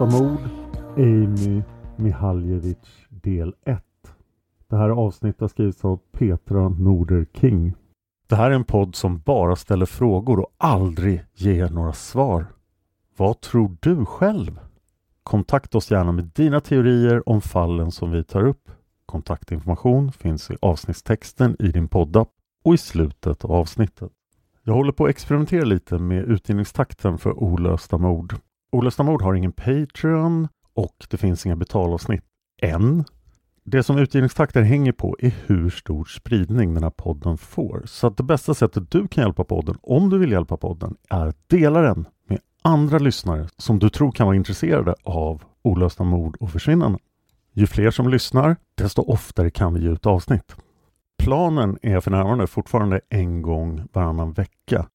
Again. Olösta mord, Amy Mihaljevic del 1. Det här avsnittet har skrivits av Petra Norder King. Det här är en podd som bara ställer frågor och aldrig ger några svar. Vad tror du själv? Kontakta oss gärna med dina teorier om fallen som vi tar upp. Kontaktinformation finns i avsnittstexten i din poddapp och i slutet av avsnittet. Jag håller på att experimentera lite med utgivningstakten för Olösta mord. Olösta mord har ingen Patreon och det finns inga betalavsnitt än. Det som utgivningstakten hänger på är hur stor spridning den här podden får. Så att det bästa sättet du kan hjälpa podden, om du vill hjälpa podden, är att dela den med andra lyssnare som du tror kan vara intresserade av olösta mord och försvinnanden. Ju fler som lyssnar, desto oftare kan vi ge ut avsnitt. Planen är för närvarande fortfarande en gång varannan vecka.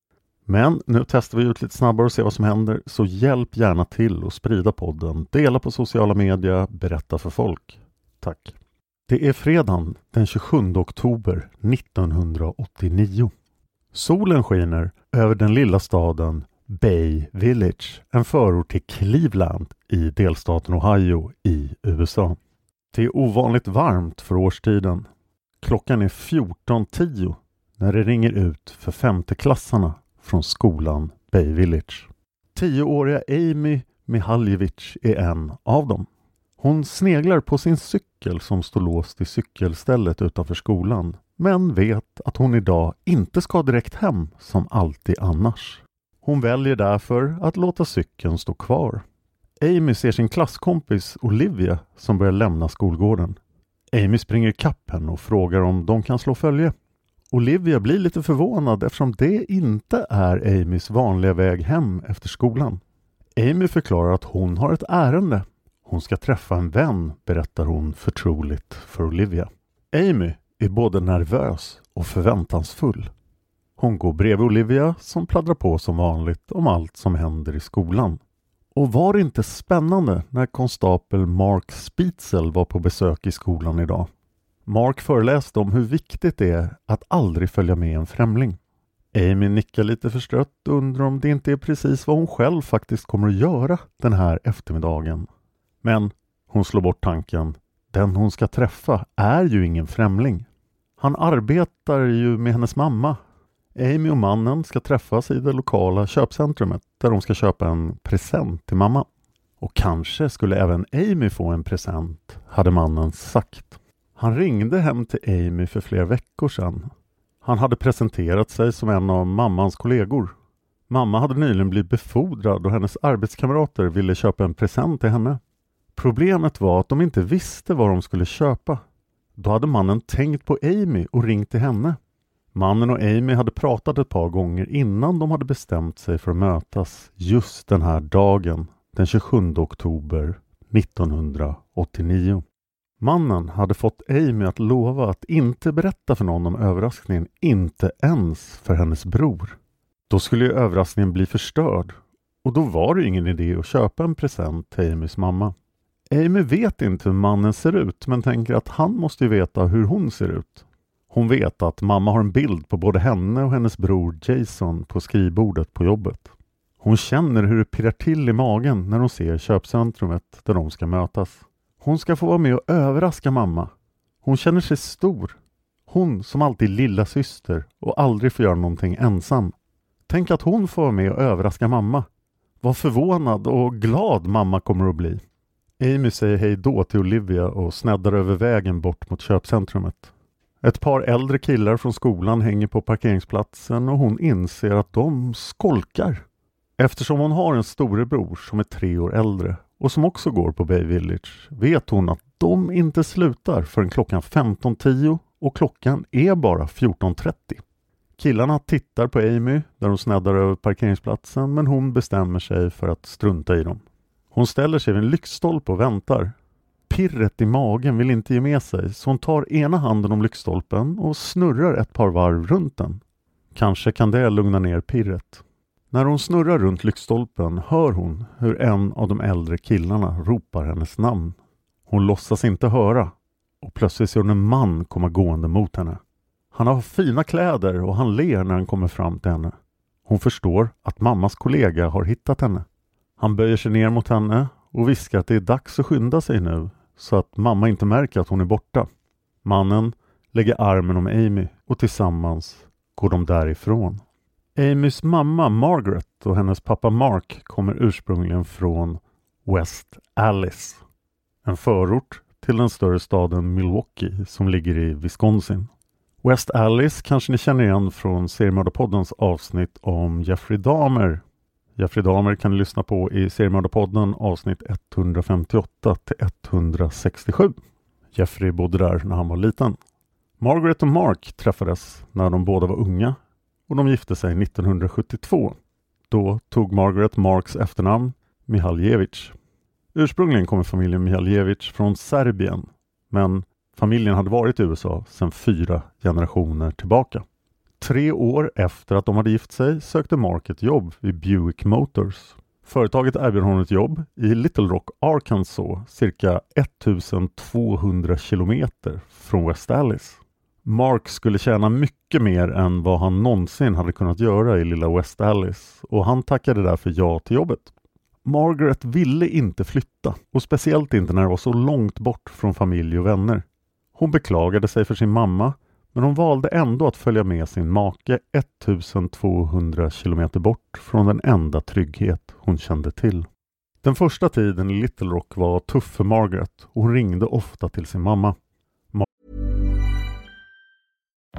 Men nu testar vi ut lite snabbare och ser vad som händer, så hjälp gärna till att sprida podden. Dela på sociala medier, berätta för folk. Tack! Det är fredagen den 27 oktober 1989. Solen skiner över den lilla staden Bay Village, en förort till Cleveland i delstaten Ohio i USA. Det är ovanligt varmt för årstiden. Klockan är 14.10 när det ringer ut för femteklassarna från skolan Bay Village. Tioåriga Amy Mihaljevic är en av dem. Hon sneglar på sin cykel som står låst i cykelstället utanför skolan men vet att hon idag inte ska direkt hem som alltid annars. Hon väljer därför att låta cykeln stå kvar. Amy ser sin klasskompis Olivia som börjar lämna skolgården. Amy springer ikapp henne och frågar om de kan slå följe. Olivia blir lite förvånad eftersom det inte är Amys vanliga väg hem efter skolan. Amy förklarar att hon har ett ärende. Hon ska träffa en vän, berättar hon förtroligt för Olivia. Amy är både nervös och förväntansfull. Hon går bredvid Olivia som pladdrar på som vanligt om allt som händer i skolan. Och var det inte spännande när konstapel Mark Spitzel var på besök i skolan idag? Mark föreläste om hur viktigt det är att aldrig följa med en främling. Amy nickar lite förstrött och undrar om det inte är precis vad hon själv faktiskt kommer att göra den här eftermiddagen. Men hon slår bort tanken. Den hon ska träffa är ju ingen främling. Han arbetar ju med hennes mamma. Amy och mannen ska träffas i det lokala köpcentrumet där de ska köpa en present till mamma. Och kanske skulle även Amy få en present, hade mannen sagt. Han ringde hem till Amy för flera veckor sedan. Han hade presenterat sig som en av mammans kollegor. Mamma hade nyligen blivit befordrad och hennes arbetskamrater ville köpa en present till henne. Problemet var att de inte visste vad de skulle köpa. Då hade mannen tänkt på Amy och ringt till henne. Mannen och Amy hade pratat ett par gånger innan de hade bestämt sig för att mötas just den här dagen, den 27 oktober 1989. Mannen hade fått Amy att lova att inte berätta för någon om överraskningen, inte ens för hennes bror. Då skulle ju överraskningen bli förstörd och då var det ingen idé att köpa en present till Amys mamma. Amy vet inte hur mannen ser ut men tänker att han måste ju veta hur hon ser ut. Hon vet att mamma har en bild på både henne och hennes bror Jason på skrivbordet på jobbet. Hon känner hur det pirrar till i magen när hon ser köpcentrumet där de ska mötas. Hon ska få vara med och överraska mamma. Hon känner sig stor. Hon som alltid är lilla syster och aldrig får göra någonting ensam. Tänk att hon får vara med och överraska mamma. Vad förvånad och glad mamma kommer att bli. Amy säger hej då till Olivia och sneddar över vägen bort mot köpcentrumet. Ett par äldre killar från skolan hänger på parkeringsplatsen och hon inser att de skolkar. Eftersom hon har en storebror som är tre år äldre och som också går på Bay Village vet hon att de inte slutar förrän klockan 15.10 och klockan är bara 14.30. Killarna tittar på Amy där hon sneddar över parkeringsplatsen men hon bestämmer sig för att strunta i dem. Hon ställer sig vid en lyktstolpe och väntar. Pirret i magen vill inte ge med sig så hon tar ena handen om lyktstolpen och snurrar ett par varv runt den. Kanske kan det lugna ner pirret. När hon snurrar runt lyktstolpen hör hon hur en av de äldre killarna ropar hennes namn. Hon låtsas inte höra och plötsligt ser hon en man komma gående mot henne. Han har fina kläder och han ler när han kommer fram till henne. Hon förstår att mammas kollega har hittat henne. Han böjer sig ner mot henne och viskar att det är dags att skynda sig nu så att mamma inte märker att hon är borta. Mannen lägger armen om Amy och tillsammans går de därifrån. Amys mamma Margaret och hennes pappa Mark kommer ursprungligen från West Alice, en förort till den större staden Milwaukee som ligger i Wisconsin. West Alice kanske ni känner igen från Seriemördarpoddens avsnitt om Jeffrey Dahmer. Jeffrey Dahmer kan ni lyssna på i Seriemördarpodden avsnitt 158 till 167. Jeffrey bodde där när han var liten. Margaret och Mark träffades när de båda var unga och de gifte sig 1972. Då tog Margaret Marks efternamn Mihaljevic. Ursprungligen kommer familjen Mihaljevic från Serbien men familjen hade varit i USA sedan fyra generationer tillbaka. Tre år efter att de hade gift sig sökte Mark ett jobb vid Buick Motors. Företaget erbjöd honom ett jobb i Little Rock, Arkansas, cirka 1200 kilometer från West Alice. Mark skulle tjäna mycket mer än vad han någonsin hade kunnat göra i lilla West Alice och han tackade därför ja till jobbet. Margaret ville inte flytta och speciellt inte när det var så långt bort från familj och vänner. Hon beklagade sig för sin mamma men hon valde ändå att följa med sin make 1200 kilometer bort från den enda trygghet hon kände till. Den första tiden i Little Rock var tuff för Margaret och hon ringde ofta till sin mamma.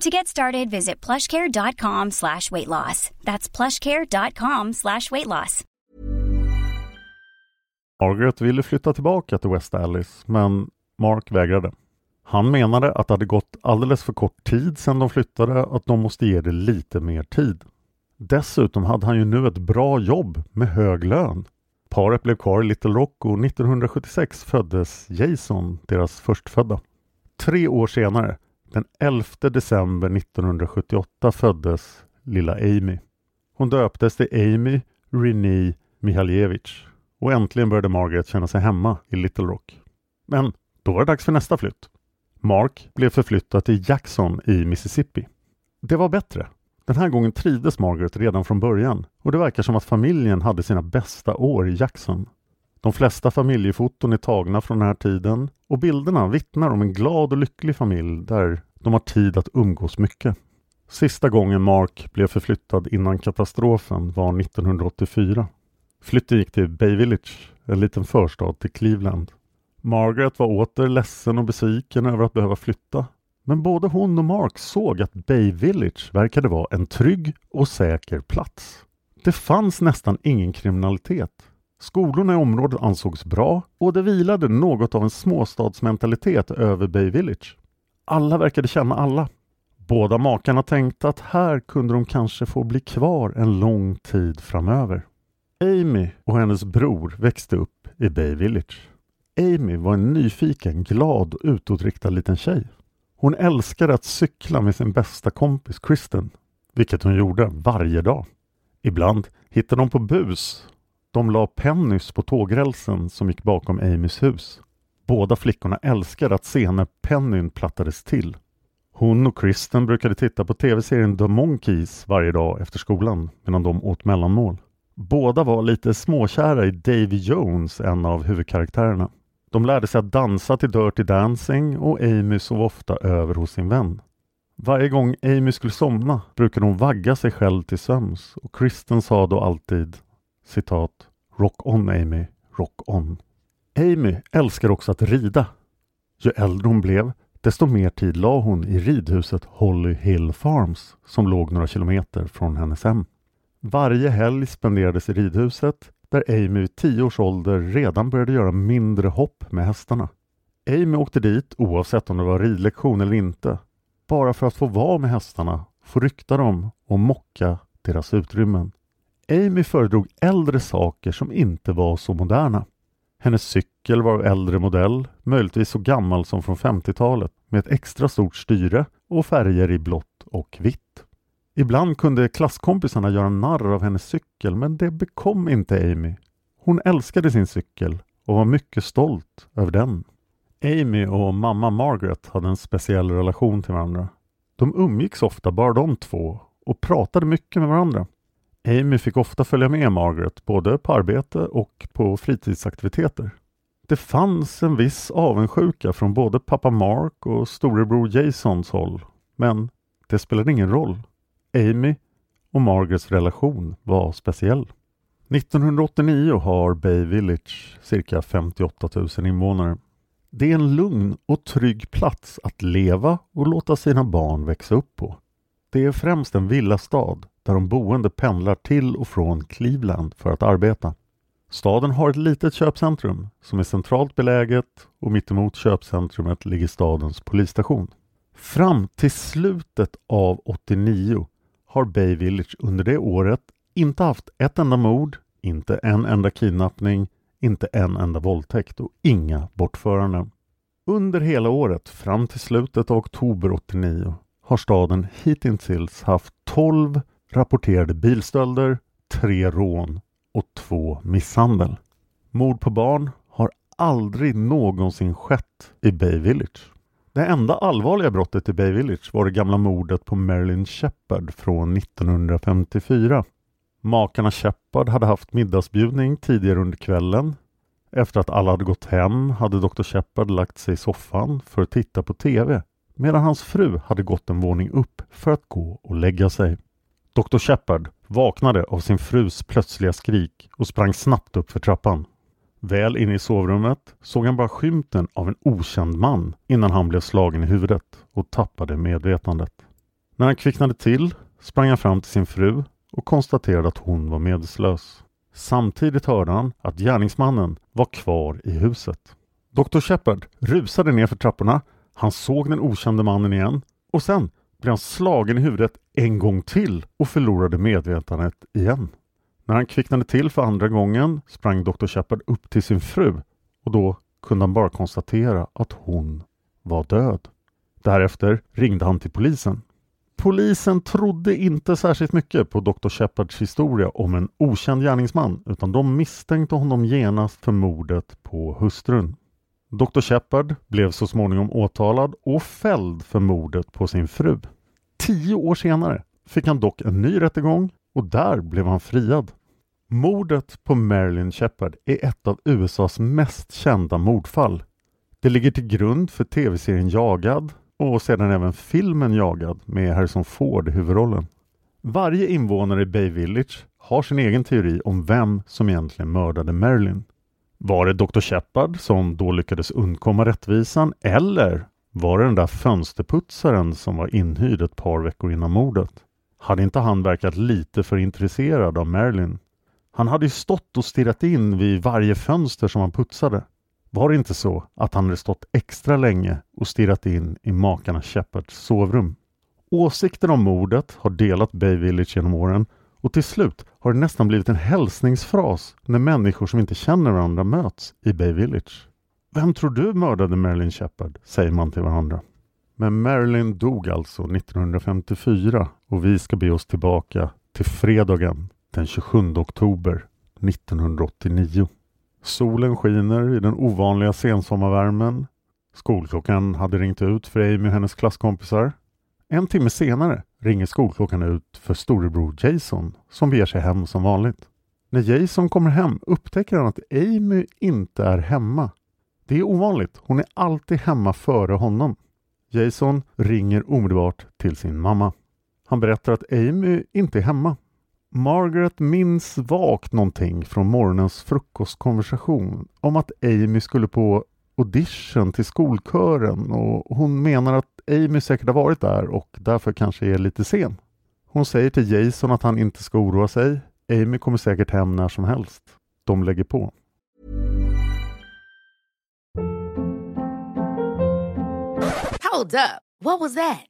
To get started, visit plushcare.com slash weight loss. That's plushcare.com slash weight loss. Margaret ville flytta tillbaka till West Alice, men Mark vägrade. Han menade att det hade gått alldeles för kort tid sedan de flyttade och att de måste ge det lite mer tid. Dessutom hade han ju nu ett bra jobb med hög lön. Paret blev kvar i Little Rock och 1976 föddes Jason, deras förstfödda. Tre år senare, den 11 december 1978 föddes lilla Amy. Hon döptes till Amy Renee Mihaljevic och äntligen började Margaret känna sig hemma i Little Rock. Men då var det dags för nästa flytt. Mark blev förflyttad till Jackson i Mississippi. Det var bättre. Den här gången trivdes Margaret redan från början och det verkar som att familjen hade sina bästa år i Jackson. De flesta familjefoton är tagna från den här tiden och bilderna vittnar om en glad och lycklig familj där de har tid att umgås mycket. Sista gången Mark blev förflyttad innan katastrofen var 1984. Flytten gick till Bay Village, en liten förstad till Cleveland. Margaret var åter ledsen och besviken över att behöva flytta. Men både hon och Mark såg att Bay Village verkade vara en trygg och säker plats. Det fanns nästan ingen kriminalitet. Skolorna i området ansågs bra och det vilade något av en småstadsmentalitet över Bay Village. Alla verkade känna alla. Båda makarna tänkte att här kunde de kanske få bli kvar en lång tid framöver. Amy och hennes bror växte upp i Bay Village. Amy var en nyfiken, glad och utåtriktad liten tjej. Hon älskade att cykla med sin bästa kompis Kristen, vilket hon gjorde varje dag. Ibland hittade de på bus. De la Pennys på tågrälsen som gick bakom Amys hus. Båda flickorna älskade att se när Pennyn plattades till. Hon och Kristen brukade titta på tv-serien The Monkeys varje dag efter skolan medan de åt mellanmål. Båda var lite småkära i Davy Jones, en av huvudkaraktärerna. De lärde sig att dansa till Dirty Dancing och Amy sov ofta över hos sin vän. Varje gång Amy skulle somna brukade hon vagga sig själv till sömns och Kristen sa då alltid citat Rock on Amy, rock on. Amy älskar också att rida. Ju äldre hon blev desto mer tid la hon i ridhuset Holly Hill Farms som låg några kilometer från hennes hem. Varje helg spenderades i ridhuset där Amy vid tio års ålder redan började göra mindre hopp med hästarna. Amy åkte dit oavsett om det var ridlektion eller inte, bara för att få vara med hästarna, få rykta dem och mocka deras utrymmen. Amy föredrog äldre saker som inte var så moderna. Hennes cykel var av äldre modell, möjligtvis så gammal som från 50-talet, med ett extra stort styre och färger i blått och vitt. Ibland kunde klasskompisarna göra narr av hennes cykel men det bekom inte Amy. Hon älskade sin cykel och var mycket stolt över den. Amy och mamma Margaret hade en speciell relation till varandra. De umgicks ofta, bara de två, och pratade mycket med varandra. Amy fick ofta följa med Margaret både på arbete och på fritidsaktiviteter. Det fanns en viss avundsjuka från både pappa Mark och storebror Jasons håll, men det spelade ingen roll. Amy och Margarets relation var speciell. 1989 har Bay Village cirka 58 000 invånare. Det är en lugn och trygg plats att leva och låta sina barn växa upp på. Det är främst en villastad där de boende pendlar till och från Cleveland för att arbeta. Staden har ett litet köpcentrum som är centralt beläget och mittemot köpcentrumet ligger stadens polisstation. Fram till slutet av 89 har Bay Village under det året inte haft ett enda mord, inte en enda kidnappning, inte en enda våldtäkt och inga bortföranden. Under hela året fram till slutet av oktober 89 har staden hittills haft 12 rapporterade bilstölder, tre rån och två misshandel. Mord på barn har aldrig någonsin skett i Bay Village. Det enda allvarliga brottet i Bay Village var det gamla mordet på Marilyn Shepard från 1954. Makarna Shepard hade haft middagsbjudning tidigare under kvällen. Efter att alla hade gått hem hade Dr Shepard lagt sig i soffan för att titta på TV. medan hans fru hade gått en våning upp för att gå och lägga sig. Dr. Shepard vaknade av sin frus plötsliga skrik och sprang snabbt upp för trappan. Väl inne i sovrummet såg han bara skymten av en okänd man innan han blev slagen i huvudet och tappade medvetandet. När han kvicknade till sprang han fram till sin fru och konstaterade att hon var medvetslös. Samtidigt hörde han att gärningsmannen var kvar i huset. Dr. Shepard rusade ner för trapporna. Han såg den okände mannen igen och sen blev han slagen i huvudet en gång till och förlorade medvetandet igen. När han kvicknade till för andra gången sprang Dr. Shepard upp till sin fru och då kunde han bara konstatera att hon var död. Därefter ringde han till polisen. Polisen trodde inte särskilt mycket på Dr. Shepards historia om en okänd gärningsman utan de misstänkte honom genast för mordet på hustrun. Dr. Shepard blev så småningom åtalad och fälld för mordet på sin fru. Tio år senare fick han dock en ny rättegång och där blev han friad. Mordet på Marilyn Shepard är ett av USAs mest kända mordfall. Det ligger till grund för tv-serien Jagad och sedan även filmen Jagad med Harrison Ford i huvudrollen. Varje invånare i Bay Village har sin egen teori om vem som egentligen mördade Marilyn. Var det Dr. Shepard som då lyckades undkomma rättvisan eller var det den där fönsterputsaren som var inhyrd ett par veckor innan mordet? Hade inte han verkat lite för intresserad av Marilyn? Han hade ju stått och stirrat in vid varje fönster som han putsade. Var det inte så att han hade stått extra länge och stirrat in i makarna Shepards sovrum? Åsikten om mordet har delat Bay Village genom åren och till slut har det nästan blivit en hälsningsfras när människor som inte känner varandra möts i Bay Village. Vem tror du mördade Marilyn Shepard? säger man till varandra. Men Marilyn dog alltså 1954 och vi ska be oss tillbaka till fredagen den 27 oktober 1989. Solen skiner i den ovanliga sensommarvärmen. Skolklockan hade ringt ut för Amy och hennes klasskompisar. En timme senare ringer skolklockan ut för storebror Jason som beger sig hem som vanligt. När Jason kommer hem upptäcker han att Amy inte är hemma. Det är ovanligt, hon är alltid hemma före honom. Jason ringer omedelbart till sin mamma. Han berättar att Amy inte är hemma. Margaret minns vagt någonting från morgonens frukostkonversation om att Amy skulle på audition till skolkören och hon menar att Amy säkert har varit där och därför kanske är lite sen. Hon säger till Jason att han inte ska oroa sig. Amy kommer säkert hem när som helst. De lägger på. Hold up. What was that?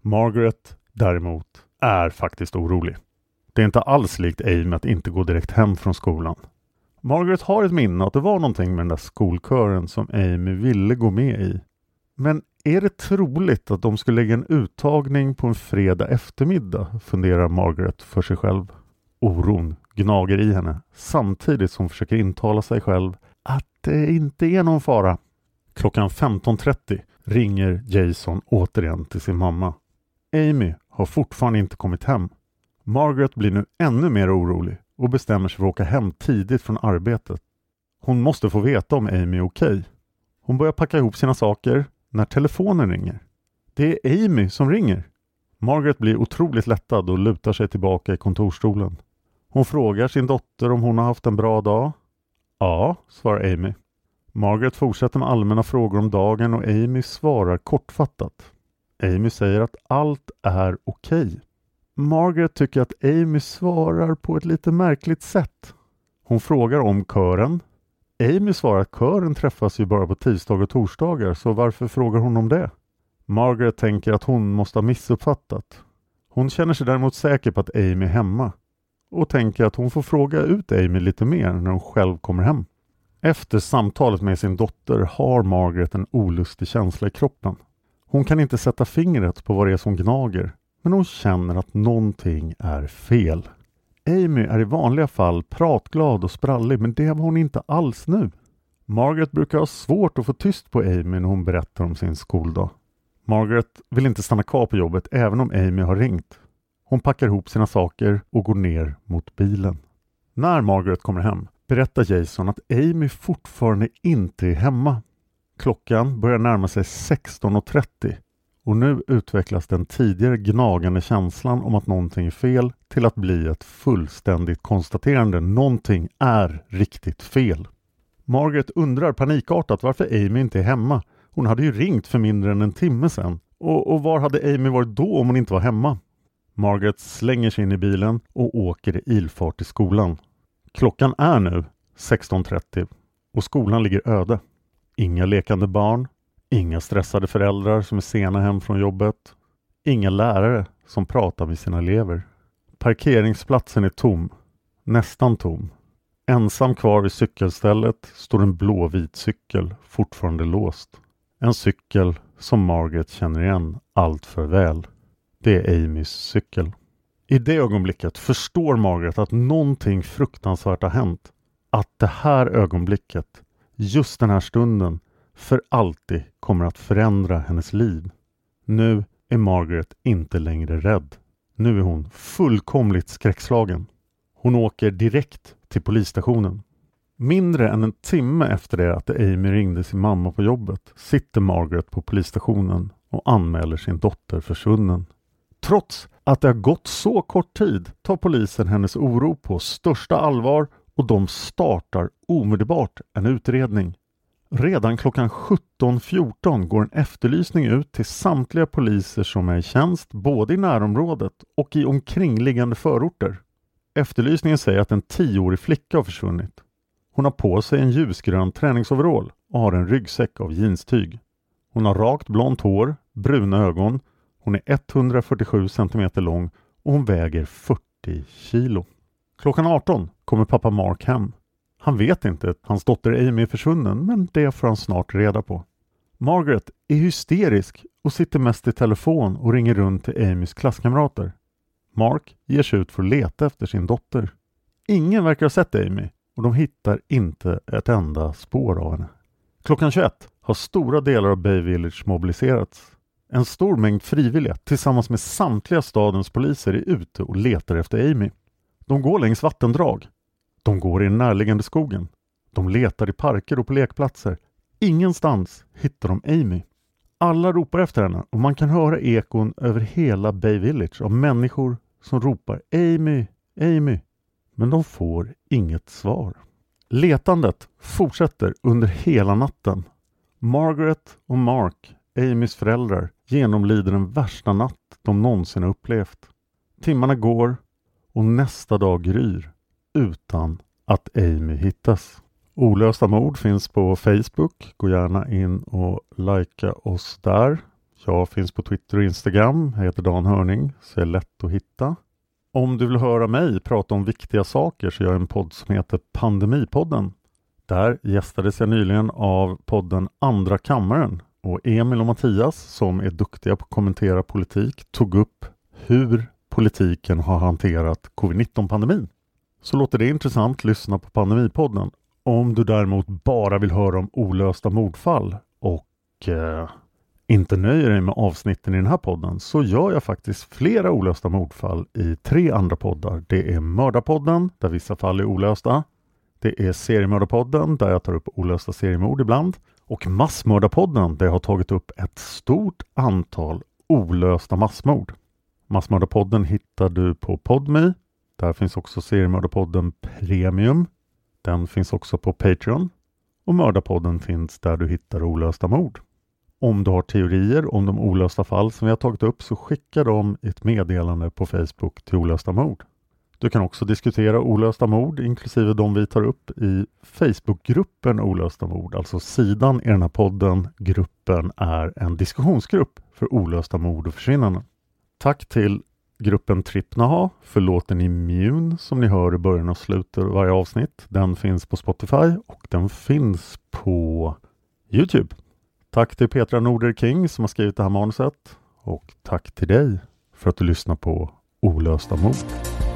Margaret däremot är faktiskt orolig. Det är inte alls likt Amy att inte gå direkt hem från skolan. Margaret har ett minne att det var någonting med den där skolkören som Amy ville gå med i. Men är det troligt att de skulle lägga en uttagning på en fredag eftermiddag? funderar Margaret för sig själv. Oron gnager i henne samtidigt som hon försöker intala sig själv att det inte är någon fara. Klockan 15.30 ringer Jason återigen till sin mamma. Amy har fortfarande inte kommit hem. Margaret blir nu ännu mer orolig och bestämmer sig för att åka hem tidigt från arbetet. Hon måste få veta om Amy är okej. Okay. Hon börjar packa ihop sina saker när telefonen ringer. Det är Amy som ringer. Margaret blir otroligt lättad och lutar sig tillbaka i kontorstolen. Hon frågar sin dotter om hon har haft en bra dag. Ja, svarar Amy. Margaret fortsätter med allmänna frågor om dagen och Amy svarar kortfattat. Amy säger att allt är okej. Margaret tycker att Amy svarar på ett lite märkligt sätt. Hon frågar om kören. Amy svarar att kören träffas ju bara på tisdagar och torsdagar så varför frågar hon om det? Margaret tänker att hon måste ha missuppfattat. Hon känner sig däremot säker på att Amy är hemma och tänker att hon får fråga ut Amy lite mer när hon själv kommer hem. Efter samtalet med sin dotter har Margaret en olustig känsla i kroppen. Hon kan inte sätta fingret på vad det är som gnager men hon känner att någonting är fel. Amy är i vanliga fall pratglad och sprallig men det var hon inte alls nu. Margaret brukar ha svårt att få tyst på Amy när hon berättar om sin skoldag. Margaret vill inte stanna kvar på jobbet även om Amy har ringt. Hon packar ihop sina saker och går ner mot bilen. När Margaret kommer hem berättar Jason att Amy fortfarande inte är hemma. Klockan börjar närma sig 16.30 och nu utvecklas den tidigare gnagande känslan om att någonting är fel till att bli ett fullständigt konstaterande. Någonting är riktigt fel. Margaret undrar panikartat varför Amy inte är hemma. Hon hade ju ringt för mindre än en timme sedan. Och, och var hade Amy varit då om hon inte var hemma? Margaret slänger sig in i bilen och åker i ilfart till skolan. Klockan är nu 16.30 och skolan ligger öde. Inga lekande barn, inga stressade föräldrar som är sena hem från jobbet, inga lärare som pratar med sina elever. Parkeringsplatsen är tom, nästan tom. Ensam kvar vid cykelstället står en blåvit cykel, fortfarande låst. En cykel som Margaret känner igen allt för väl. Det är Amys cykel. I det ögonblicket förstår Margaret att någonting fruktansvärt har hänt. Att det här ögonblicket, just den här stunden, för alltid kommer att förändra hennes liv. Nu är Margaret inte längre rädd. Nu är hon fullkomligt skräckslagen. Hon åker direkt till polisstationen. Mindre än en timme efter det att Amy ringde sin mamma på jobbet sitter Margaret på polisstationen och anmäler sin dotter försvunnen. Trots att det har gått så kort tid tar polisen hennes oro på största allvar och de startar omedelbart en utredning. Redan klockan 17.14 går en efterlysning ut till samtliga poliser som är i tjänst både i närområdet och i omkringliggande förorter. Efterlysningen säger att en tioårig flicka har försvunnit. Hon har på sig en ljusgrön träningsoverall och har en ryggsäck av jeanstyg. Hon har rakt blont hår, bruna ögon, hon är 147 cm lång och hon väger 40 kilo. Klockan 18 kommer pappa Mark hem. Han vet inte att hans dotter Amy är försvunnen men det får han snart reda på. Margaret är hysterisk och sitter mest i telefon och ringer runt till Amys klasskamrater. Mark ger sig ut för att leta efter sin dotter. Ingen verkar ha sett Amy och de hittar inte ett enda spår av henne. Klockan 21 har stora delar av Bay Village mobiliserats. En stor mängd frivilliga tillsammans med samtliga stadens poliser är ute och letar efter Amy. De går längs vattendrag. De går i den närliggande skogen. De letar i parker och på lekplatser. Ingenstans hittar de Amy. Alla ropar efter henne och man kan höra ekon över hela Bay Village av människor som ropar Amy, Amy. Men de får inget svar. Letandet fortsätter under hela natten. Margaret och Mark, Amys föräldrar, genomlider den värsta natt de någonsin har upplevt. Timmarna går och nästa dag gryr utan att Amy hittas. Olösta mord finns på Facebook. Gå gärna in och likea oss där. Jag finns på Twitter och Instagram. Jag heter Dan Hörning, så jag är lätt att hitta. Om du vill höra mig prata om viktiga saker så gör jag en podd som heter Pandemipodden. Där gästades jag nyligen av podden Andra kammaren och Emil och Mattias som är duktiga på att kommentera politik tog upp hur politiken har hanterat covid-19-pandemin. Så låter det intressant, lyssna på Pandemipodden. Om du däremot bara vill höra om olösta mordfall och eh, inte nöjer dig med avsnitten i den här podden så gör jag faktiskt flera olösta mordfall i tre andra poddar. Det är Mördarpodden där vissa fall är olösta. Det är Seriemördarpodden där jag tar upp olösta seriemord ibland och Massmördarpodden där jag har tagit upp ett stort antal olösta massmord. Massmördarpodden hittar du på Podme. Där finns också Seriemördarpodden Premium. Den finns också på Patreon. Och Mördarpodden finns där du hittar olösta mord. Om du har teorier om de olösta fall som vi har tagit upp så skicka dem i ett meddelande på Facebook till Olösta mord. Du kan också diskutera olösta mord inklusive de vi tar upp i Facebookgruppen Olösta mord. Alltså sidan i den här podden. Gruppen är en diskussionsgrupp för olösta mord och försvinnanden. Tack till gruppen Trippnaha för låten Immune som ni hör i början och slutet av varje avsnitt. Den finns på Spotify och den finns på Youtube. Tack till Petra Norder King som har skrivit det här manuset och tack till dig för att du lyssnar på Olösta mord.